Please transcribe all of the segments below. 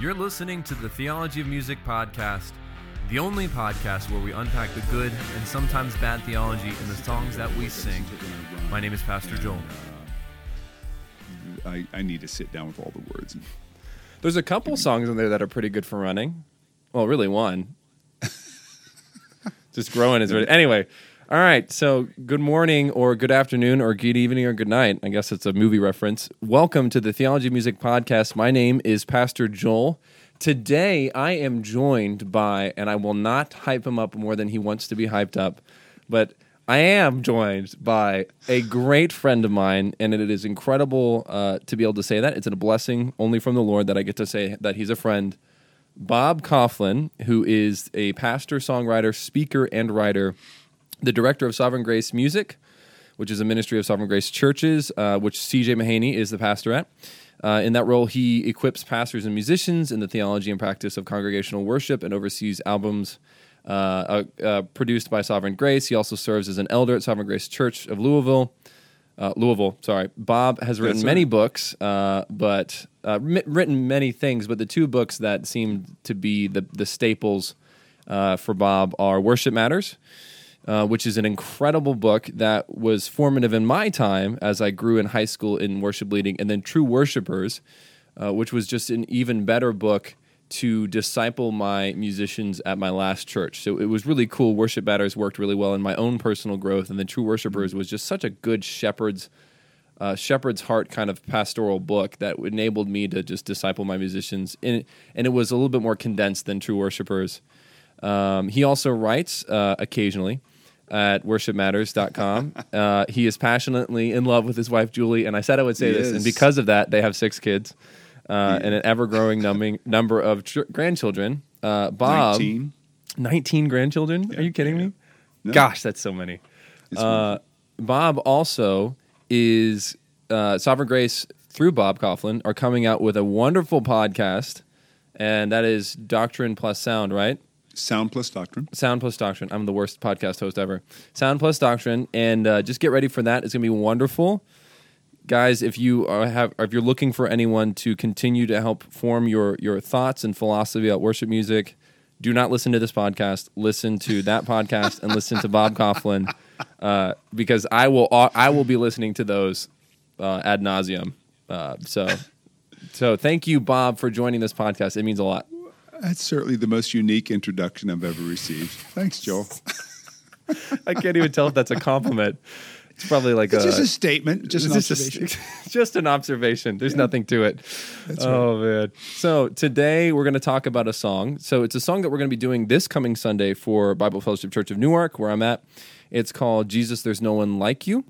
You're listening to the Theology of Music podcast, the only podcast where we unpack the good and sometimes bad theology in the songs that we sing. My name is Pastor Joel. I, I need to sit down with all the words. There's a couple songs in there that are pretty good for running. Well, really one. Just growing is ready. Anyway, all right. So, good morning, or good afternoon, or good evening, or good night. I guess it's a movie reference. Welcome to the Theology Music podcast. My name is Pastor Joel. Today, I am joined by, and I will not hype him up more than he wants to be hyped up, but I am joined by a great friend of mine, and it is incredible uh, to be able to say that. It's a blessing only from the Lord that I get to say that he's a friend. Bob Kauflin, who is a pastor, songwriter, speaker, and writer, the director of Sovereign Grace Music, which is a ministry of Sovereign Grace churches, uh, which CJ Mahaney is the pastor at. Uh, in that role, he equips pastors and musicians in the theology and practice of congregational worship and oversees albums uh, uh, uh, produced by Sovereign Grace. He also serves as an elder at Sovereign Grace Church of Louisville. Uh, Louisville, sorry. Bob has written That's many books, uh, but uh, mi- written many things. But the two books that seem to be the the staples uh, for Bob are Worship Matters, uh, which is an incredible book that was formative in my time as I grew in high school in worship leading, and then True Worshipers, uh, which was just an even better book to disciple my musicians at my last church. So it was really cool. Worship Matters worked really well in my own personal growth, and then True Worshipers was just such a good shepherd's uh, shepherd's heart kind of pastoral book that enabled me to just disciple my musicians. And, and it was a little bit more condensed than True Worshipers. Um, he also writes uh, occasionally at worshipmatters.com. uh, he is passionately in love with his wife, Julie. And I said I would say He this. And because of that, they have six kids uh, and an ever growing number of tr- grandchildren. Uh, Bob, 19. 19 grandchildren? Are you kidding yeah. me? No. Gosh, that's so many. Uh, Bob also is uh, Sovereign Grace through Bob Kauflin are coming out with a wonderful podcast, and that is Doctrine Plus Sound, right? Sound plus doctrine. Sound Plus Doctrine. I'm the worst podcast host ever. Sound Plus Doctrine, and uh, just get ready for that. It's going to be wonderful, guys. If you are have, if you're looking for anyone to continue to help form your your thoughts and philosophy about worship music, do not listen to this podcast. Listen to that podcast and listen to Bob Kauflin, uh, because I will I will be listening to those uh, ad nauseum. Uh, so. So thank you, Bob, for joining this podcast. It means a lot. That's certainly the most unique introduction I've ever received. Thanks, Joel. I can't even tell if that's a compliment. It's probably like It's a, just a statement, just an observation. Just, just an observation. There's nothing to it. oh man. So today we're going to talk about a song. So it's a song that we're going to be doing this coming Sunday for Bible Fellowship Church of Newark, where I'm at. It's called Jesus. There's no one like you.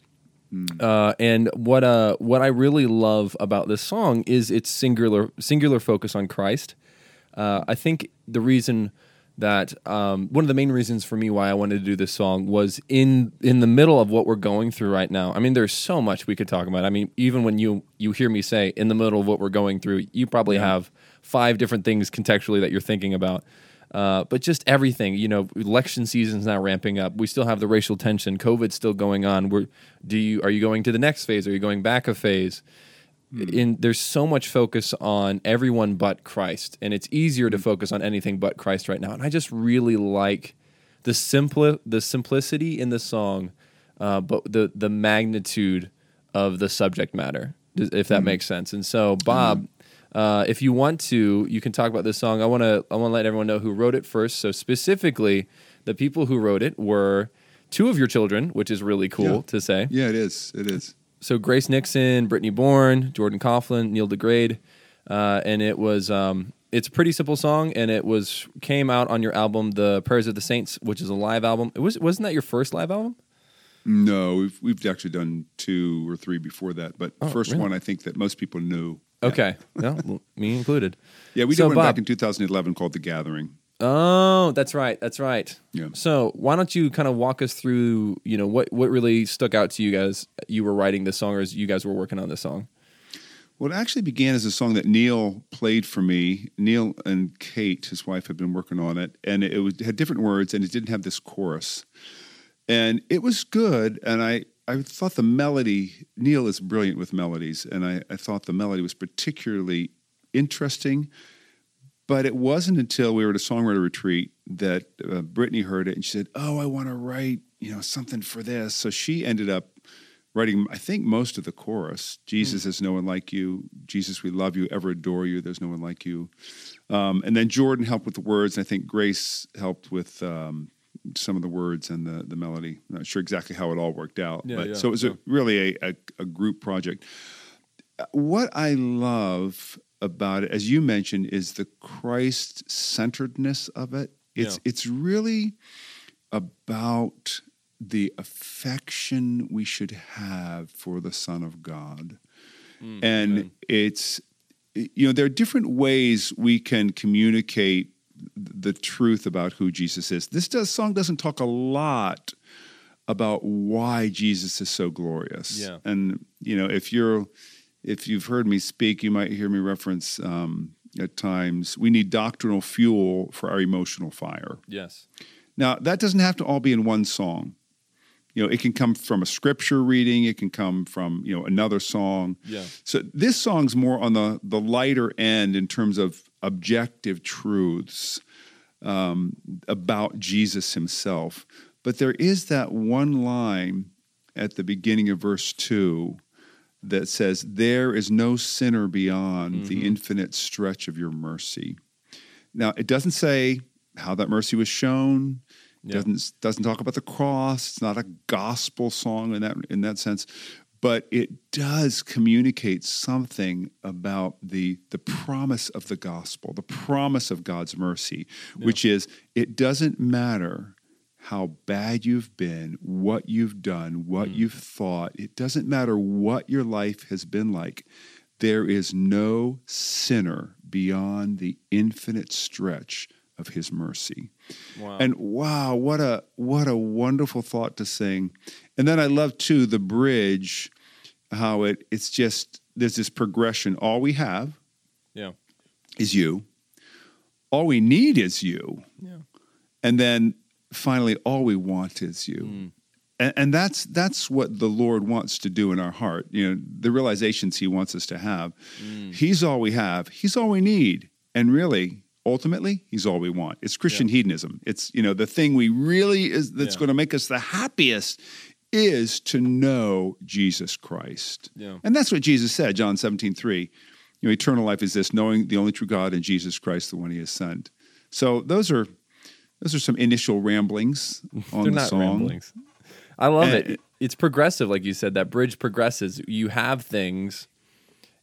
Uh, and what uh what I really love about this song is its singular singular focus on Christ. Uh, I think the reason that um, one of the main reasons for me why I wanted to do this song was in in the middle of what we're going through right now. I mean, there's so much we could talk about. I mean, even when you you hear me say in the middle of what we're going through, you probably have five different things contextually that you're thinking about. Uh, but just everything, you know, election season's now ramping up. We still have the racial tension. COVID's still going on. We're, do you are you going to the next phase? Are you going back a phase? In there's so much focus on everyone but Christ, and it's easier to focus on anything but Christ right now. And I just really like the simple the simplicity in the song, uh, but the the magnitude of the subject matter, if that makes sense. And so, Bob. Uh, if you want to, you can talk about this song. I want to. I want to let everyone know who wrote it first. So specifically, the people who wrote it were two of your children, which is really cool Yeah. to say Yeah, it is. It is. So Grace Nixon, Brittany Bourne, Jordan Kauflin, Neil DeGraide, uh, and it was um, it's a pretty simple song, and it was came out on your album, The Prayers of the Saints, which is a live album. It was wasn't that your first live album? No, we've we've actually done two or three before that, but the Oh, first really? one I think that most people knew. Okay, no, well, me included. Yeah, we So, did one Bob- back in 2011 called The Gathering. Oh, that's right, that's right. Yeah. So why don't you kind of walk us through, you know, what what really stuck out to you guys? You were writing this song, or as you guys were working on this song? Well, it actually began as a song that Neil played for me. Neil and Kate, his wife, had been working on it, and it was, had different words, and it didn't have this chorus. And it was good, and I, I thought the melody, Neil is brilliant with melodies, and I, I thought the melody was particularly interesting, But it wasn't until we were at a songwriter retreat that uh, Brittany heard it and she said, "Oh, I want to write, you know, something for this." So she ended up writing, I think, most of the chorus. Jesus is no one like you. Jesus, we love you, ever adore you. There's no one like you. Um, and then Jordan helped with the words. And I think Grace helped with um, some of the words and the the melody. I'm not sure exactly how it all worked out, Yeah, but yeah, so it was yeah. a, really a, a, a group project. What I love about it, as you mentioned, is the Christ centeredness of it. It's Yeah. it's really about the affection we should have for the Son of God. Mm, and amen. it's you know there are different ways we can communicate the truth about who Jesus is. This does, song doesn't talk a lot about why Jesus is so glorious. Yeah. And you know, if you're if you've heard me speak, you might hear me reference um, at times we need doctrinal fuel for our emotional fire. yes. Now, that doesn't have to all be in one song. You know, it can come from a scripture reading, it can come from, you know, another song. Yeah. So this song's more on the the lighter end in terms of objective truths um, about Jesus himself. But there is that one line at the beginning of verse two that says, "There is no sinner beyond the mm-hmm. infinite stretch of your mercy." Now, it doesn't say how that mercy was shown. Yeah. Doesn't doesn't talk about the cross. It's not a gospel song in that in that sense, but it does communicate something about the the promise of the gospel, the promise of God's mercy, which is it doesn't matter how bad you've been, what you've done, what mm. you've thought. It doesn't matter what your life has been like. There is no sinner beyond the infinite stretch of his mercy. Wow. And wow, what a what a wonderful thought to sing. And then I love too the bridge, how it it's just there's this progression. All we have yeah. is you. All we need is you. Yeah. And then finally all we want is you. Mm. And, and that's that's what the Lord wants to do in our heart. You know, the realizations He wants us to have. Mm. He's all we have. He's all we need. And really, ultimately, He's all we want. It's Christian hedonism. It's you know the thing we really is that's Yeah. going to make us the happiest is to know Jesus Christ. Yeah. And that's what Jesus said, John 17, 3. You know, eternal life is this, knowing the only true God and Jesus Christ, the one He has sent. So those are those are some initial ramblings on They're the not song. ramblings. I love And- it. It's progressive, like you said. That bridge progresses. You have things,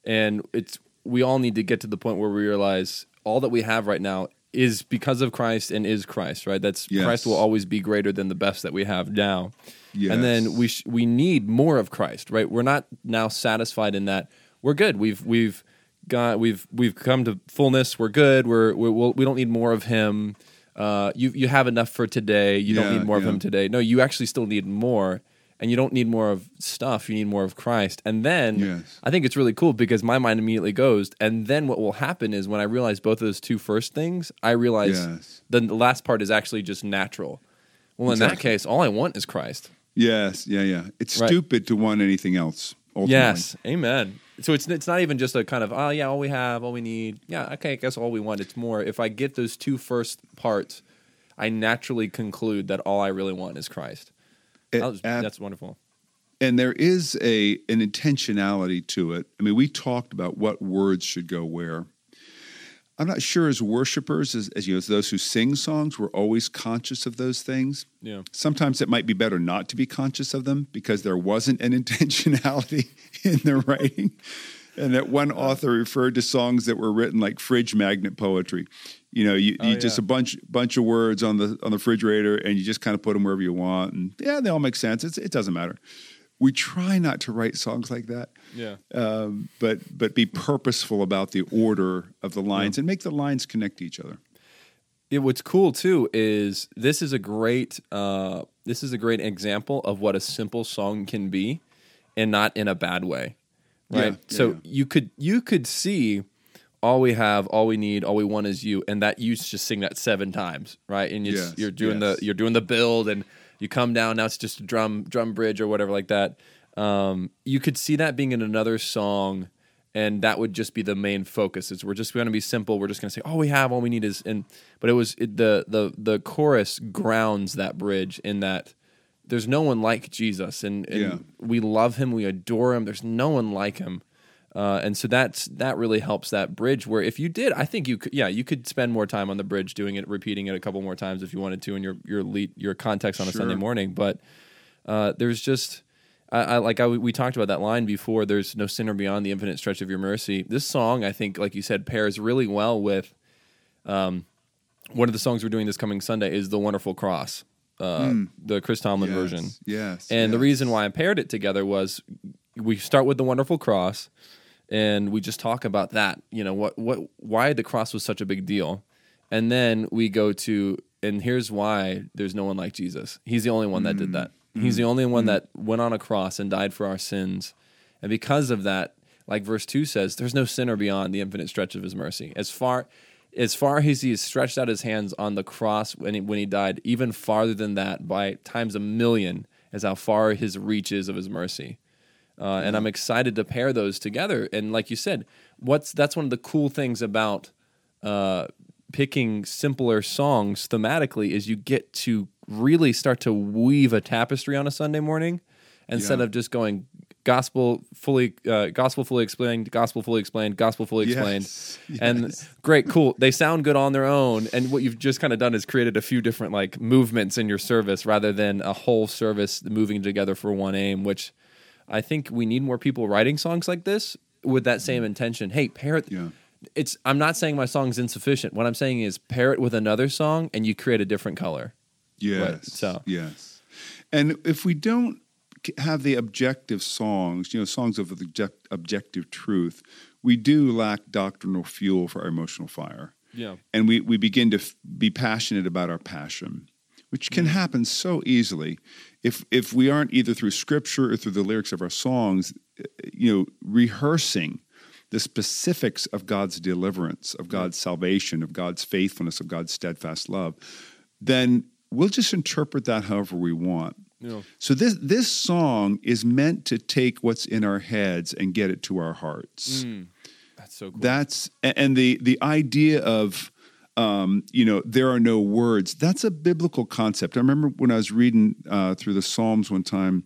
and it's we all need to get to the point where we realize all that we have right now is because of Christ and is Christ. Right? That's Yes. Christ will always be greater than the best that we have now. Yes. And then we sh- we need more of Christ. Right? We're not now satisfied in that. We're good. We've we've got we've we've come to fullness. We're good. We're, we're we'll, we don't need more of Him. Uh, you you have enough for today. You don't Yeah, need more of yeah. Him today. No, you actually still need more, and you don't need more of stuff. You need more of Christ. And then Yes. I think it's really cool because my mind immediately goes. And then what will happen is when I realize both of those two first things, I realize Yes. then the last part is actually just natural. Well, in that Exactly. case, all I want is Christ. Yes, yeah, yeah. It's Right. stupid to want anything else. Ultimately. Yes, amen. So it's it's not even just a kind of oh yeah, all we have, all we need. Yeah, okay, I guess all we want. It's more if I get those two first parts, I naturally conclude that all I really want is Christ. It- That was- ab- that's wonderful. and there is a an intentionality to it. I mean, we talked about what words should go where. I'm not sure as worshipers, as, as you know, as those who sing songs, we're always conscious of those things. Yeah. Sometimes it might be better not to be conscious of them because there wasn't an intentionality in the writing. And that one author referred to songs that were written like fridge magnet poetry. You know, you, Oh, you just yeah. a bunch bunch of words on the on the refrigerator, and you just kind of put them wherever you want, and yeah, they all make sense. It's, it doesn't matter. We try not to write songs like that Yeah. um, but but be purposeful about the order of the lines and make the lines connect to each other. it, what's cool too is this is a great uh, this is a great example of what a simple song can be, and not in a bad way, right? Yeah, yeah, so yeah. you could you could see all we have, all we need, all we want is you, and that you just sing that seven times, right? And it's, Yes, you're doing yes. the you're doing the build, and you come down. Now it's just a drum drum bridge or whatever like that. Um, you could see that being in another song, and that would just be the main focus. Is we're just going to be simple. We're just going to say, all we have, all we need is, and but it was it, the the the chorus grounds that bridge in that there's no one like Jesus, and, and Yeah. we love him, we adore him. There's no one like him. Uh, and so that's that really helps that bridge. Where if you did, I think you could, yeah, you could spend more time on the bridge doing it, repeating it a couple more times if you wanted to in your your lead, your context on a Sunday morning. But uh, there's just, I, I like I, we talked about that line before. There's no sinner beyond the infinite stretch of your mercy. This song, I think, like you said, pairs really well with. Um, one of the songs we're doing this coming Sunday is the Wonderful Cross, uh, the Chris Tomlin Yes, version. Yes. And the reason why I paired it together was we start with the wonderful cross and we just talk about that, you know, what what why the cross was such a big deal. And then we go to and here's why there's no one like Jesus. He's the only one that did mm. that. He's the mm. only one mm. that went on a cross and died for our sins. And because of that, like verse 2 says, there's no sinner beyond the infinite stretch of his mercy. As far as far as he has stretched out his hands on the cross when he, when he died, even farther than that, by times a million, is how far his reach is of his mercy. Uh, and I'm excited to pair those together. And like you said, what's that's one of the cool things about uh, picking simpler songs thematically is you get to really start to weave a tapestry on a Sunday morning instead Yeah. of just going gospel fully uh, gospel fully explained gospel fully explained gospel fully explained Yes, and yes. great cool they sound good on their own and what you've just kind of done is created a few different like movements in your service rather than a whole service moving together for one aim which i think we need more people writing songs like this with that same mm-hmm. intention hey pair it Yeah. it's i'm not saying my song's insufficient what i'm saying is pair it with another song and you create a different color Yes. so- yes. And if we don't have the objective songs, you know, songs of object, objective truth, we do lack doctrinal fuel for our emotional fire. yeah And we, we begin to f- be passionate about our passion, which can happen so easily if, if we aren't either through scripture or through the lyrics of our songs, you know, rehearsing the specifics of God's deliverance, of God's salvation, of God's faithfulness, of God's steadfast love, then we'll just interpret that however we want. yeah So this this song is meant to take what's in our heads and get it to our hearts. Mm. that's so cool That's and the the idea of um, you know there are no words. That's a biblical concept. I remember when I was reading uh, through the Psalms one time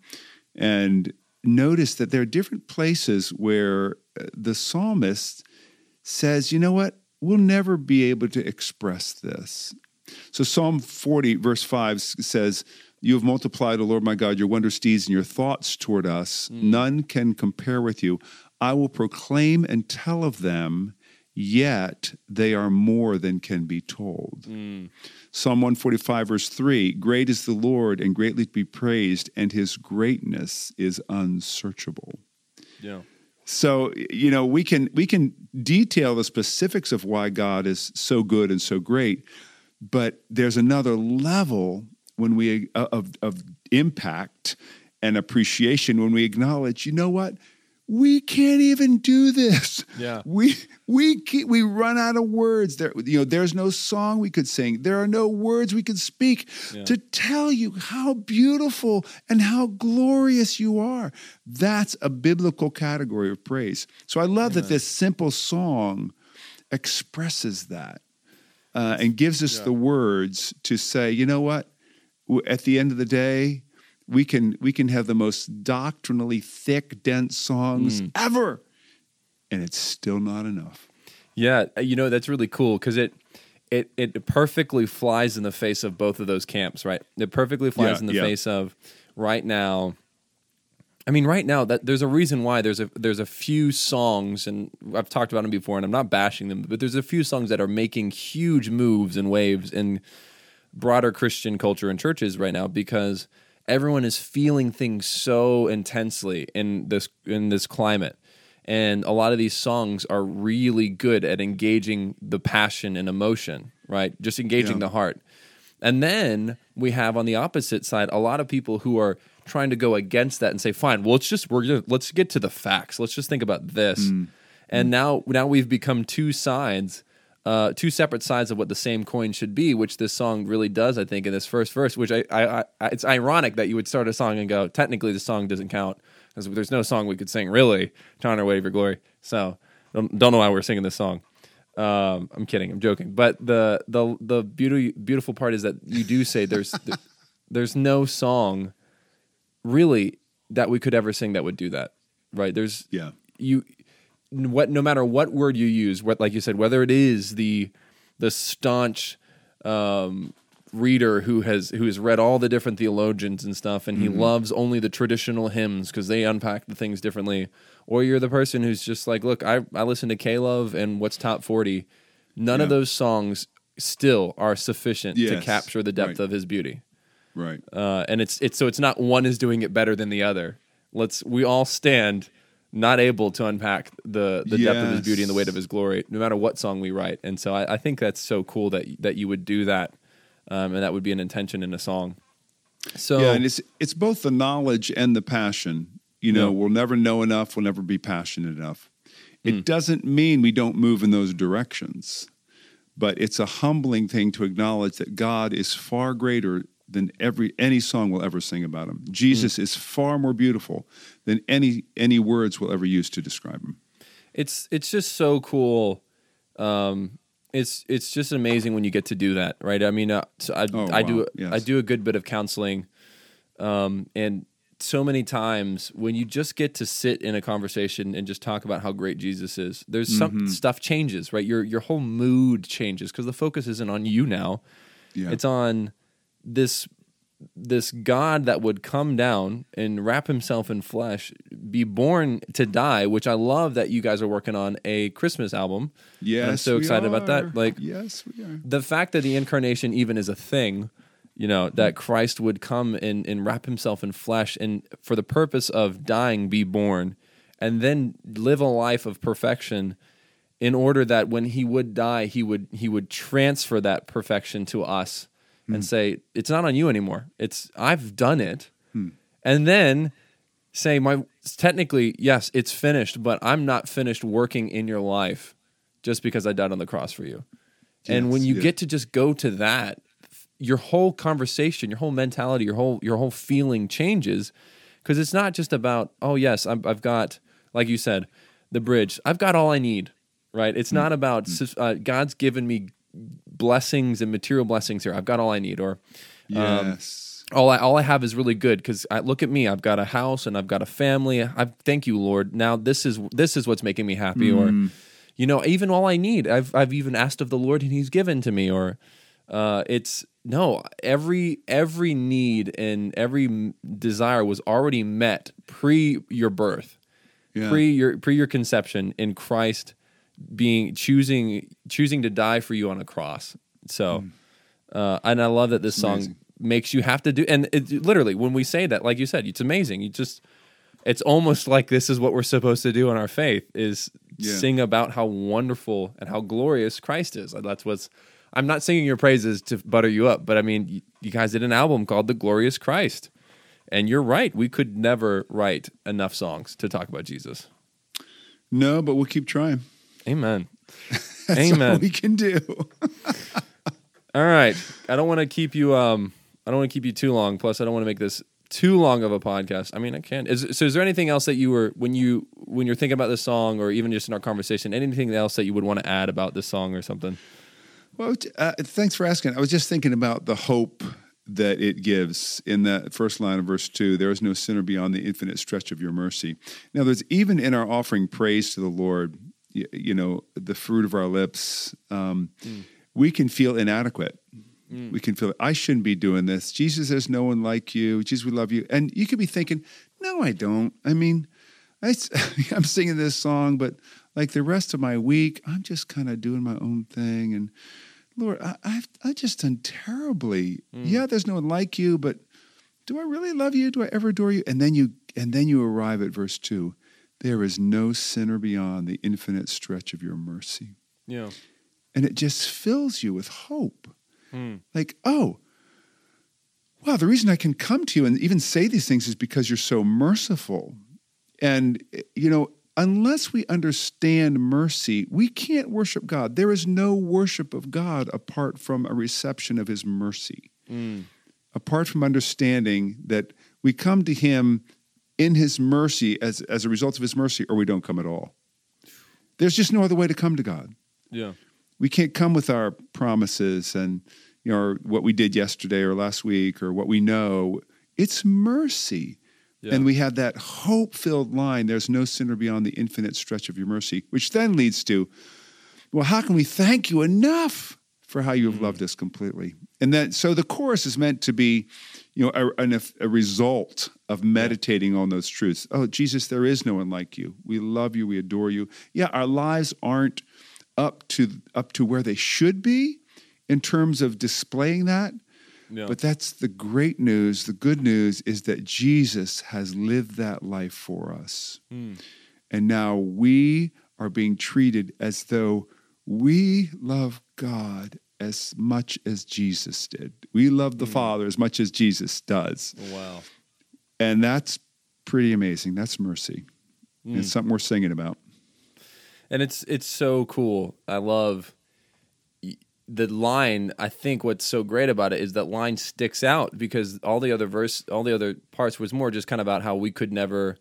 and noticed that there are different places where uh, the psalmist says, "You know what? We'll never be able to express this." So Psalm 40, verse 5 says, You have multiplied, O Lord my God, your wondrous deeds and your thoughts toward us. None can compare with you. I will proclaim and tell of them, yet they are more than can be told. Psalm 145, verse 3 Great is the Lord and greatly to be praised, and his greatness is unsearchable. yeah So you know we can we can detail the specifics of why God is so good and so great, but there's another level when we uh, of of impact and appreciation when we acknowledge, you know what, we can't even do this. Yeah. we we we run out of words. There, you know, there's no song we could sing. There are no words we could speak Yeah. to tell you how beautiful and how glorious you are. That's a biblical category of praise. So I love that this simple song expresses that uh, and gives us Yeah. the words to say, you know what? At the end of the day, we can we can have the most doctrinally thick, dense songs Mm. ever, and it's still not enough. Yeah, uh, you know that's really cool because it it it perfectly flies in the face of both of those camps, right? It perfectly flies Yeah, in the yeah. face of right now. I mean, right now that there's a reason why there's a there's a few songs, and I've talked about them before, and I'm not bashing them, but there's a few songs that are making huge moves and waves in broader Christian culture and churches right now because everyone is feeling things so intensely in this in this climate. And a lot of these songs are really good at engaging the passion and emotion, right? Just engaging Yeah. the heart. And then we have on the opposite side a lot of people who are trying to go against that and say, "Fine, well, let's just we're gonna, let's get to the facts. Let's just think about this." Mm. And mm. now now we've become two sides, uh, two separate sides of what the same coin should be, which this song really does. I think in this first verse, which I, I, I it's ironic that you would start a song and go, technically the song doesn't count because there's no song we could sing really to honor of your glory. So don't, don't know why we're singing this song. Um, I'm kidding. I'm joking. But the the the beauty beautiful part is that you do say there's there's no song really that we could ever sing that would do that. Right? There's Yeah. you what no matter what word you use, what like you said, whether it is the the staunch um, reader who has who has read all the different theologians and stuff, and he loves only the traditional hymns because they unpack the things differently, or you're the person who's just like, look, I I listen to K Love and what's top forty. None of those songs still are sufficient to capture the depth right. of his beauty Right. uh, and it's it's so it's not one is doing it better than the other. Let's we all stand not able to unpack the the depth of his beauty and the weight of his glory, no matter what song we write. And so I, I think that's so cool that that you would do that, um, and that would be an intention in a song. So Yeah, and it's it's both the knowledge and the passion. You know, Yeah. we'll never know enough. We'll never be passionate enough. It Hmm. doesn't mean we don't move in those directions, but it's a humbling thing to acknowledge that God is far greater than every any song will ever sing about him. Jesus Hmm. is far more beautiful than any any words will ever use to describe him. it's it's just so cool. Um, it's it's just amazing when you get to do that, right? I mean, uh, so I Oh, I do. Yes. I do a good bit of counseling, um, and so many times when you just get to sit in a conversation and just talk about how great Jesus is, there's some Mm-hmm. stuff changes, right? Your your whole mood changes because the focus isn't on you now; Yeah. it's on this this God that would come down and wrap himself in flesh, be born to die, which I love that you guys are working on a Christmas album. yes, I'm so excited about that. Like yes, we are. the fact that the incarnation even is a thing, you know, that Christ would come and, and wrap himself in flesh and for the purpose of dying, be born, and then live a life of perfection in order that when he would die, he would he would transfer that perfection to us and hmm. say, It's not on you anymore. It's I've done it. Hmm. And then say my technically, yes, it's finished, but I'm not finished working in your life just because I died on the cross for you. and when you yeah. get to just go to that, your whole conversation, your whole mentality, your whole your whole feeling changes because it's not just about oh yes, I'm, I've got like you said the bridge. I've got all I need, right? It's hmm. not about uh, God's given me blessings and material blessings here. I've got all I need, or um, Yes. all I all I have is really good because I look at me. I've got a house and I've got a family. I thank you, Lord. Now this is this is what's making me happy. Or, you know, even all I need, I've I've even asked of the Lord and He's given to me. Or, uh, it's no every every need and every desire was already met pre your birth, Yeah. pre your pre your conception in Christ being choosing choosing to die for you on a cross. So, uh, and I love that this song amazing. makes you have to do. And it, literally, when we say that, like you said, it's amazing. You just, it's almost like this is what we're supposed to do in our faith: is Yeah. sing about how wonderful and how glorious Christ is. That's what's. I'm not singing your praises to butter you up, but I mean, you guys did an album called "The Glorious Christ," and you're right. We could never write enough songs to talk about Jesus. No, but we'll keep trying. Amen. That's all Amen. we can do. All right. I don't want to keep you um I don't want to keep you too long. Plus I don't want to make this too long of a podcast. I mean, I can. Is so is there anything else that you were when you when you're thinking about this song or even just in our conversation, anything else that you would want to add about this song or something? Well, uh, thanks for asking. I was just thinking about the hope that it gives in that first line of verse two. There is no sinner beyond the infinite stretch of your mercy. Now, there's even in our offering praise to the Lord, you, you know, the fruit of our lips, um, mm. we can feel inadequate. Mm. We can feel I shouldn't be doing this. Jesus, there's no one like you. Jesus, we love you. And you could be thinking, no, I don't. I mean, I, am singing this song, but like the rest of my week, I'm just kind of doing my own thing. And Lord, I, I've I just done terribly. Mm. Yeah, there's no one like you, but do I really love you? Do I ever adore you? And then you and then you arrive at verse two. There is no sinner beyond the infinite stretch of your mercy. Yeah. And it just fills you with hope. Hmm. Like, oh, wow, the reason I can come to you and even say these things is because you're so merciful. And, you know, unless we understand mercy, we can't worship God. There is no worship of God apart from a reception of his mercy, hmm. apart from understanding that we come to him in his mercy as, as a result of his mercy, or we don't come at all. There's just no other way to come to God. Yeah. We can't come with our promises and you know what we did yesterday or last week or what we know. It's mercy. Yeah. And we have that hope filled line there's no sinner beyond the infinite stretch of your mercy, which then leads to, well, how can we thank you enough for how you have mm. loved us completely? And that, so the chorus is meant to be, you know, a, an, a result of meditating on those truths. Oh, Jesus, there is no one like you. We love you. We adore you. Yeah, our lives aren't up to up to where they should be in terms of displaying that. Yeah. But that's the great news. The good news is that Jesus has lived that life for us. Hmm. And now we are being treated as though we love God as much as Jesus did. We love the mm. Father as much as Jesus does. wow. And that's pretty amazing. That's mercy. And It's something we're singing about. and it's it's so cool. I love the line. I think what's so great about it is that line sticks out because all the other verse, all the other parts was more just kind of about how we could never,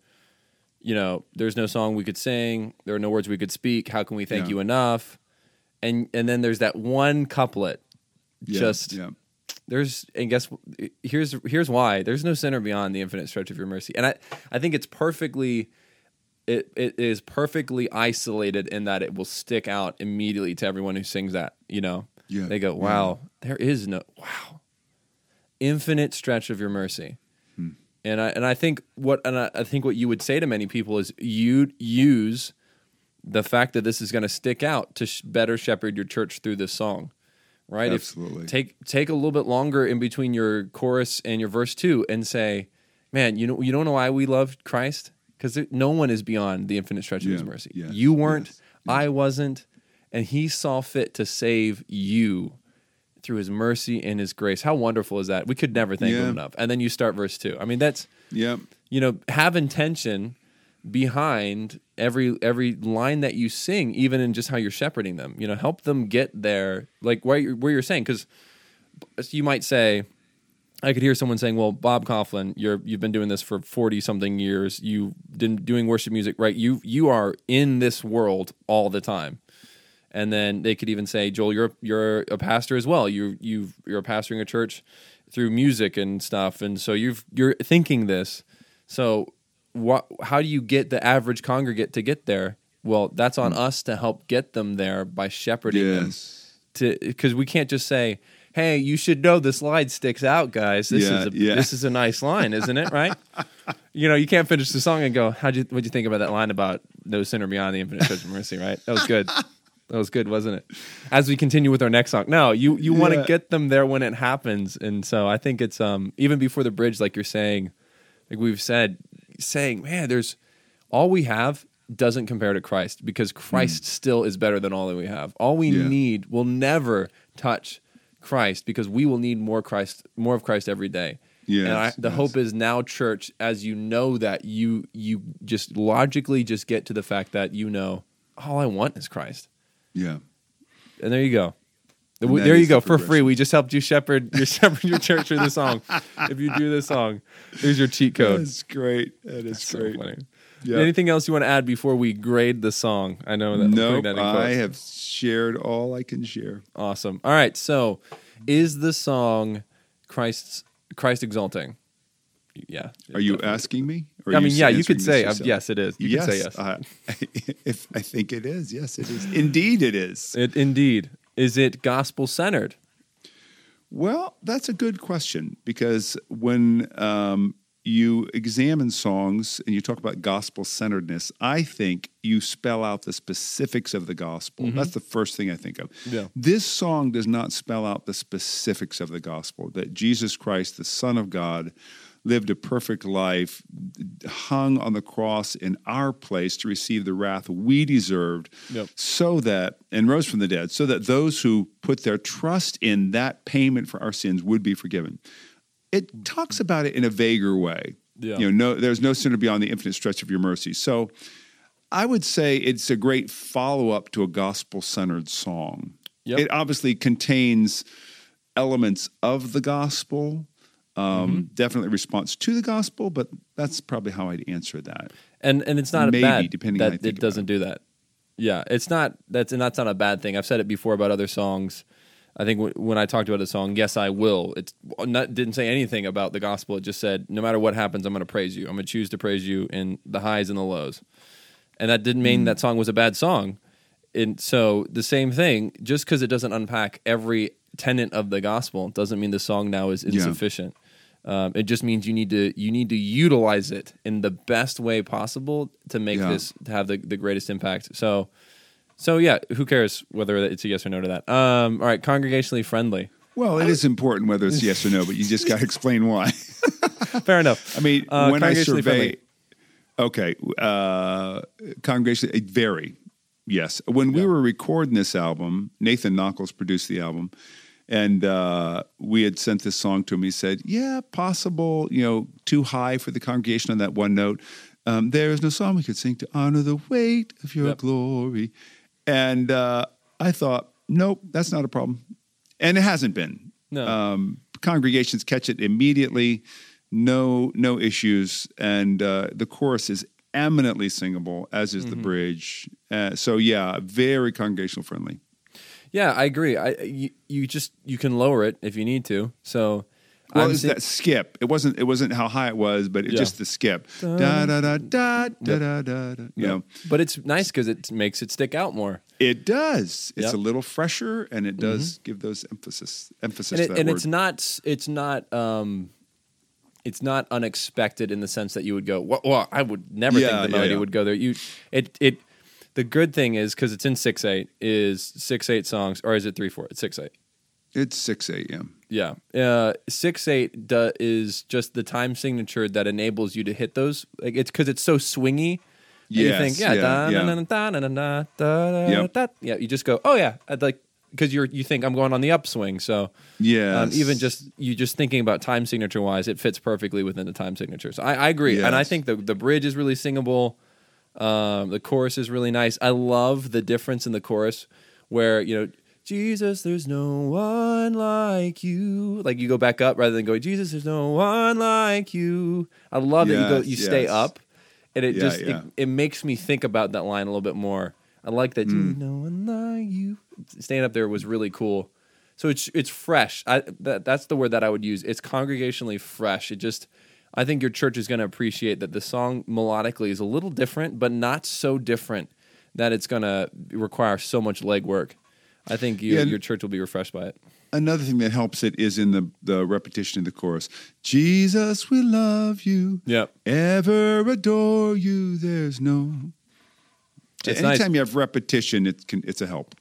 you know, there's no song we could sing, there are no words we could speak. How can we thank Yeah. you enough? And and then there's that one couplet. Yeah, just yeah. there's and guess here's here's why there's no center beyond the infinite stretch of your mercy and i i think it's perfectly it, it is perfectly isolated in that it will stick out immediately to everyone who sings that you know Yeah, they go yeah. wow there is no wow infinite stretch of your mercy Hmm. and i and i think what and I, I think what you would say to many people is you use the fact that this is going to stick out to sh- better shepherd your church through this song right? If- Absolutely. take take a little bit longer in between your chorus and your verse two and say man you know you don't know why we love christ? Because no one is beyond the infinite stretch of his mercy. Yes, you weren't. Yes, i wasn't. And he saw fit to save you through his mercy and his grace. How wonderful is that? We could never thank Yeah. him enough. And then you start verse two. I mean that's Yeah. you know have intention behind every every line that you sing even in just how you're shepherding them. You know help them get there. Like where you're, where you're saying because you might say i could hear someone saying well bob Kauflin, you're you've been doing this for 40 something years. You've been doing worship music right? You you are in this world all the time. And then they could even say joel you're you're a pastor as well. You you you're pastoring a church through music and stuff. And so you've you're thinking this. So what how do you get the average congregate to get there? Well that's on us to help get them there by shepherding them Yes. to because we can't just say hey you should know this line sticks out guys. This Yeah, is a yeah. this is a nice line isn't it? Right? You know you can't finish the song and go how'd you what'd you think about that line about no sinner beyond the infinite stretch of mercy right? That was good. That was good wasn't it? As we continue with our next song. No you you want to Yeah. get them there when it happens. And so i think it's um even before the bridge like you're saying like we've said saying man there's all we have doesn't compare to christ because christ still is better than all that we have all we Hmm. Yeah. need will never touch christ because we will need more christ more of christ every day Yeah. and I, the yes. hope is now church as you know that you you just logically just get to the fact that you know all i want is christ Yeah. and there you go. And there you go the for free. We just helped you shepherd your shepherd your church through the song. If you do this song, here's your cheat code. That's great. That is So great. funny. Yeah. Anything else you want to add before we grade the song? I know that. I'm Nope. that in I have shared all I can share. Awesome. All right. So, is the song Christ's Christ exalting? Yeah. Are you definitely. asking me? Or I mean, yeah. You could say uh, yes. It is. You yes. could say yes. uh, if I think it is, yes, it is. Indeed, it is. It indeed. Is it gospel centered? Well, that's a good question because when um, you examine songs and you talk about gospel centeredness, I think you spell out the specifics of the gospel. That's the first thing I think of. Yeah. This song does not spell out the specifics of the gospel that Jesus Christ, the Son of God, lived a perfect life, hung on the cross in our place to receive the wrath we deserved, Yep. so that, and rose from the dead, so that those who put their trust in that payment for our sins would be forgiven. It talks about it in a vaguer way. Yeah. You know, no, there's no sinner beyond the infinite stretch of your mercy. So I would say it's a great follow up to a gospel centered song. Yep. It obviously contains elements of the gospel, Um, Definitely response to the gospel, but that's probably how I'd answer that. and and it's not Maybe, a bad depending that it doesn't do that. Yeah, it's not that's and that's not a bad thing. I've said it before about other songs. I think w- when I talked about a song, yes, I will. it didn't say anything about the gospel. It just said, no matter what happens, I'm going to praise you. I'm going to choose to praise you in the highs and the lows. And that didn't mean that song was a bad song. And so the same thing, just because it doesn't unpack every tenet of the gospel, doesn't mean the song now is insufficient. Um, it just means you need to you need to utilize it in the best way possible to make Yeah. this to have the, the greatest impact. So, so yeah, who cares whether it's a yes or no to that? Um, all right, congregationally friendly. Well, it is important whether it's yes or no, but you just got to explain why. Fair enough. I mean, Uh, when I congregationally survey, friendly. okay, uh, congregation, it vary. Yes, when we were recording this album, Nathan Nockels produced the album, and uh, we had sent this song to him. He said, "Yeah, possible. You know, too high for the congregation on that one note. Um, there is no song we could sing to honor the weight of your Yep. glory." And uh, I thought, nope, that's not a problem, and it hasn't been No. um, congregations catch it immediately, no no issues, and uh, the chorus is eminently singable, as is the Mm-hmm. bridge. Uh, so yeah, very congregational friendly. Yeah, I agree. I you, you just you can lower it if you need to. So Well, it's see- that skip. It wasn't. It wasn't how high it was, but it Yeah. just the skip. Da da da da da da da. da. You know, but it's nice because it makes it stick out more. it does. It's Yep. Mm-hmm. a little fresher, and it does give those emphasis emphasis and, to it, and it's not it's not um it's not unexpected in the sense that you would go well, well I would never Yeah, think the yeah, melody yeah. would go there you it it the good thing is because it's in six eight is six eight songs or is it three four it's six eight it's six eight. yeah uh six eight do, is just the time signature that enables you to hit those like it's because it's so swingy and you think yeah, yeah, da, yeah. da, da, da, da. yeah you just go oh yeah I'd like because you're you think I'm going on the upswing so Yeah, um, even just you just thinking about time signature wise, it fits perfectly within the time signature. So I, I agree, and I think the the bridge is really singable. Um, the chorus is really nice. I love the difference in the chorus where you know Jesus, there's no one like you. Like you go back up rather than going Jesus, there's no one like you. I love that you go Yes, you stay up, and it Yeah, just yeah. It, it makes me think about that line a little bit more. I like that. Mm. No one like you. Staying up there was really cool. So it's it's fresh. I that, that's the word that I would use. It's congregationally fresh. It just I think your church is going to appreciate that the song melodically is a little different, but not so different that it's going to require so much legwork. I think you, Yeah, your church will be refreshed by it. Another thing that helps it is in the, the repetition of the chorus. Jesus, we love you. Yep. Ever adore you. There's no. It's Anytime nice. you have repetition, it can, it's a help.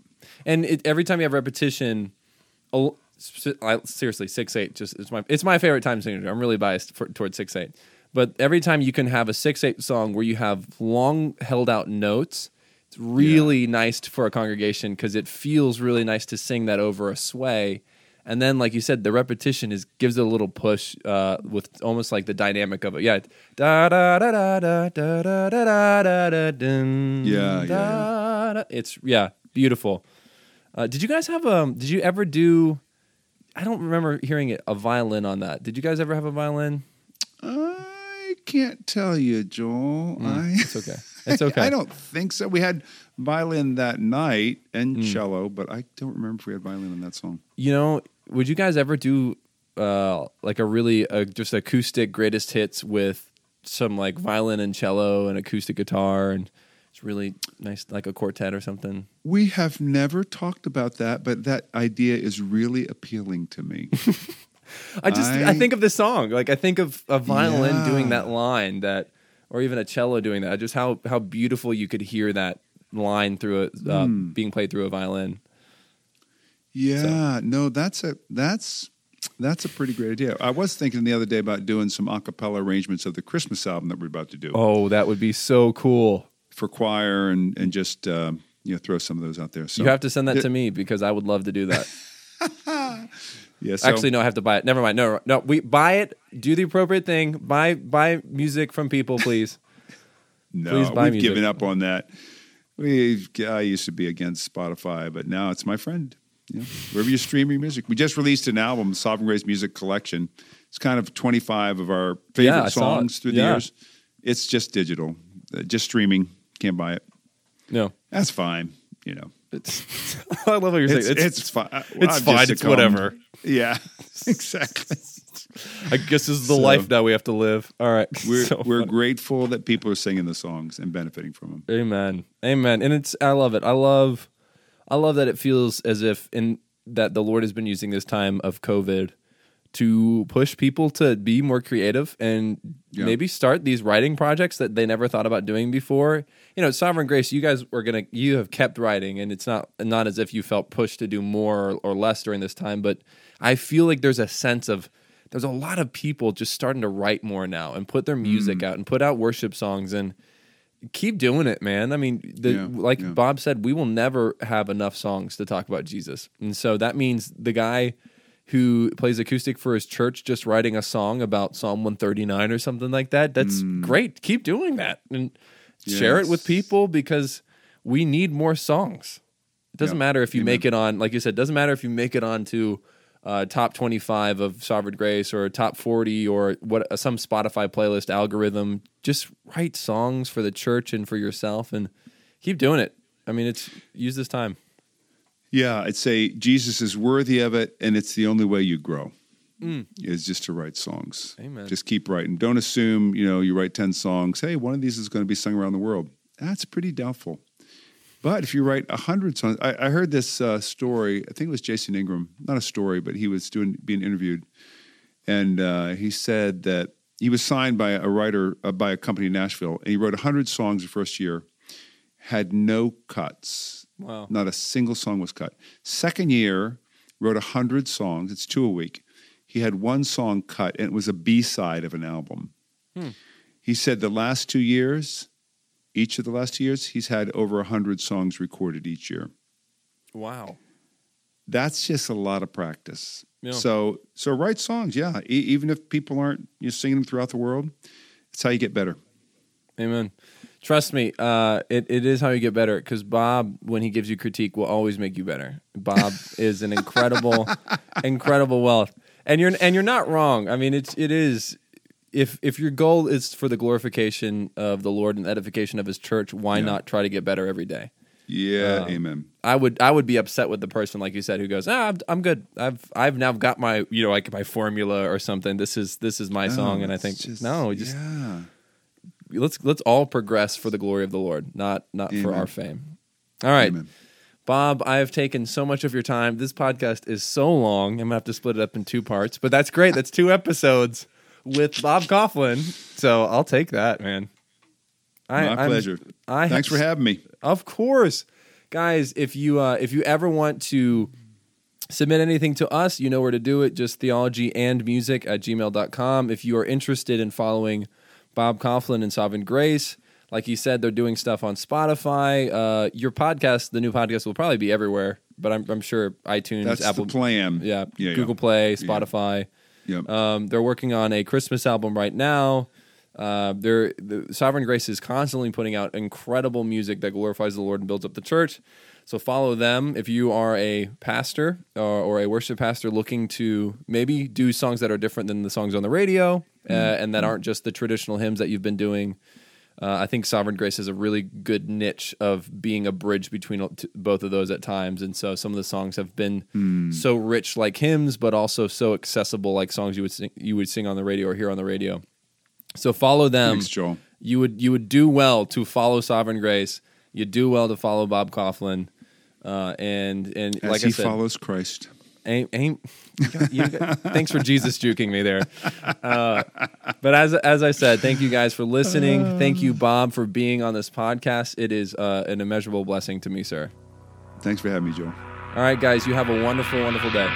And it, every time you have repetition, a- I, seriously, six eight just it's my it's my favorite time signature. I'm really biased for, towards six eight, but every time you can have a six eight song where you have long held out notes, it's really nice for a congregation because it feels really nice to sing that over a sway. And then, like you said, the repetition is gives it a little push uh, with almost like the dynamic of it. Yeah, da da da da da da da da da da da dun, Yeah, yeah, yeah. da. It's yeah, beautiful. Uh, did you guys have um? Did you ever do? I don't remember hearing it, a violin on that. Did you guys ever have a violin? I can't tell you, Joel. I, It's okay. It's okay. I don't think so. We had violin that night and Mm. cello, but I don't remember if we had violin in that song. You know, would you guys ever do uh like a really uh, just acoustic greatest hits with some like violin and cello and acoustic guitar and it's really nice like a quartet or something? We have never talked about that, but that idea is really appealing to me. I just I, I- think of the song. Like I think of a violin Yeah. doing that line that or even a cello doing that. Just how how beautiful you could hear that line through a uh, Hmm. being played through a violin. Yeah, no, that's a that's that's a pretty great idea. I was thinking the other day about doing some a cappella arrangements of the Christmas album that we're about to do Oh, that would be so cool. For choir and and just um, you know throw some of those out there. So you have to send that Yeah. to me because I would love to do that. yeah, so, Actually, no, I have to buy it. Never mind. No, no, we buy it. Do the appropriate thing. Buy buy music from people, please. no, please we've music. given up on that. We I used to be against Spotify, but now it's my friend. you know, wherever you stream your music. We just released an album, Sovereign Grace Music Collection. It's kind of 25 of our favorite Yeah, I saw it. songs through the Yeah. years. It's just digital, uh, just streaming. Can't buy it. No, That's fine. You know, it's. I love what you're it's, saying. it's, uh, fine. it's fine. It's whatever. Yeah, exactly. I guess this is the So- life that we have to live. All right, We're So we're funny. grateful that people are singing the songs and benefiting from them. Amen. Amen. And it's I love it. I love I love that it feels as if in that the Lord has been using this time of COVID to push people to be more creative and Yeah. maybe start these writing projects that they never thought about doing before. You know, Sovereign Grace, you guys were gonna you have kept writing and it's not not as if you felt pushed to do more or, or less during this time, but I feel like there's a sense of there's a lot of people just starting to write more now and put their music mm. out and put out worship songs and keep doing it, man. I mean, the, Yeah, like yeah. Bob said, we will never have enough songs to talk about Jesus, and so that means the guy who plays acoustic for his church just writing a song about Psalm 139 or something like that. That's great. Keep doing that and share it with people because we need more songs. It doesn't Yeah. matter if you Amen. make it on, like you said, it doesn't matter if you make it onto uh, top 25 of Sovereign Grace or top 40 or what some Spotify playlist algorithm. Just write songs for the church and for yourself and keep doing it. I mean, it's use this time. Yeah, I'd say Jesus is worthy of it, and it's the only way you grow. Is just to write songs. Mm. Amen. Just keep writing. Don't assume you know you write ten songs. Hey, one of these is going to be sung around the world. That's pretty doubtful. But if you write a hundred songs, I, I heard this uh, story. I think it was Jason Ingram. Not a story, but he was doing being interviewed, and uh, he said that he was signed by a writer uh, by a company in Nashville, and he wrote hundred songs the first year, had no cuts. Wow. Not a single song was cut. Second year, wrote a hundred songs. It's two a week. He had one song cut, and it was a B side of an album. Hmm. He said the last two years, each of the last two years, he's had over a hundred songs recorded each year. Wow. That's just a lot of practice. Yeah. So, so write songs, yeah. E- even if people aren't you know, singing them throughout the world, it's how you get better. Amen. Trust me, uh, it, it is how you get better because Bob, when he gives you critique, will always make you better. Bob is an incredible, incredible wealth, and you're and you're not wrong. I mean, it's it is if if your goal is for the glorification of the Lord and edification of His church, why Yeah. not try to get better every day? Yeah, Um, amen. I would I would be upset with the person like you said who goes, ah, I'm, I'm good. I've I've now got my you know like my formula or something. This is this is my song, and I think just- no, just yeah. Let's let's all progress for the glory of the Lord, not not for our fame. All right, Amen. Bob, I have taken so much of your time. This podcast is so long. I'm gonna have to split it up in two parts, but that's great. That's two episodes with Bob Kauflin. So I'll take that, man. I, My I'm- pleasure. I Thanks for having me. of course, guys. If you uh, if you ever want to submit anything to us, you know where to do it. Just theology and music at gmail.com. If you are interested in following Bob Kauflin and Sovereign Grace, like you said, they're doing stuff on Spotify. Uh, your podcast, the new podcast, will probably be everywhere. But I'm, I'm sure iTunes, That's Apple, the plan. yeah, yeah, Google Play, Spotify. Yep. Um, they're working on a Christmas album right now. Uh, they're the Sovereign Grace is constantly putting out incredible music that glorifies the Lord and builds up the church. So follow them if you are a pastor or, or a worship pastor looking to maybe do songs that are different than the songs on the radio uh, and that aren't just the traditional hymns that you've been doing. Uh, I think Sovereign Grace is a really good niche of being a bridge between t- both of those at times, and so some of the songs have been so rich like hymns, but also so accessible like songs you would sing, you would sing on the radio or hear on the radio. So follow them. Thanks, Joel. You would you would do well to follow Sovereign Grace. You do well to follow Bob Kauflin, uh, and and As like he I said, follows Christ. Aim, aim, you got- thanks for Jesus juking me there. Uh, but as as I said, thank you guys for listening. Thank you, Bob, for being on this podcast. It is uh, an immeasurable blessing to me, sir. Thanks for having me, Joel. All right, guys, you have a wonderful, wonderful day.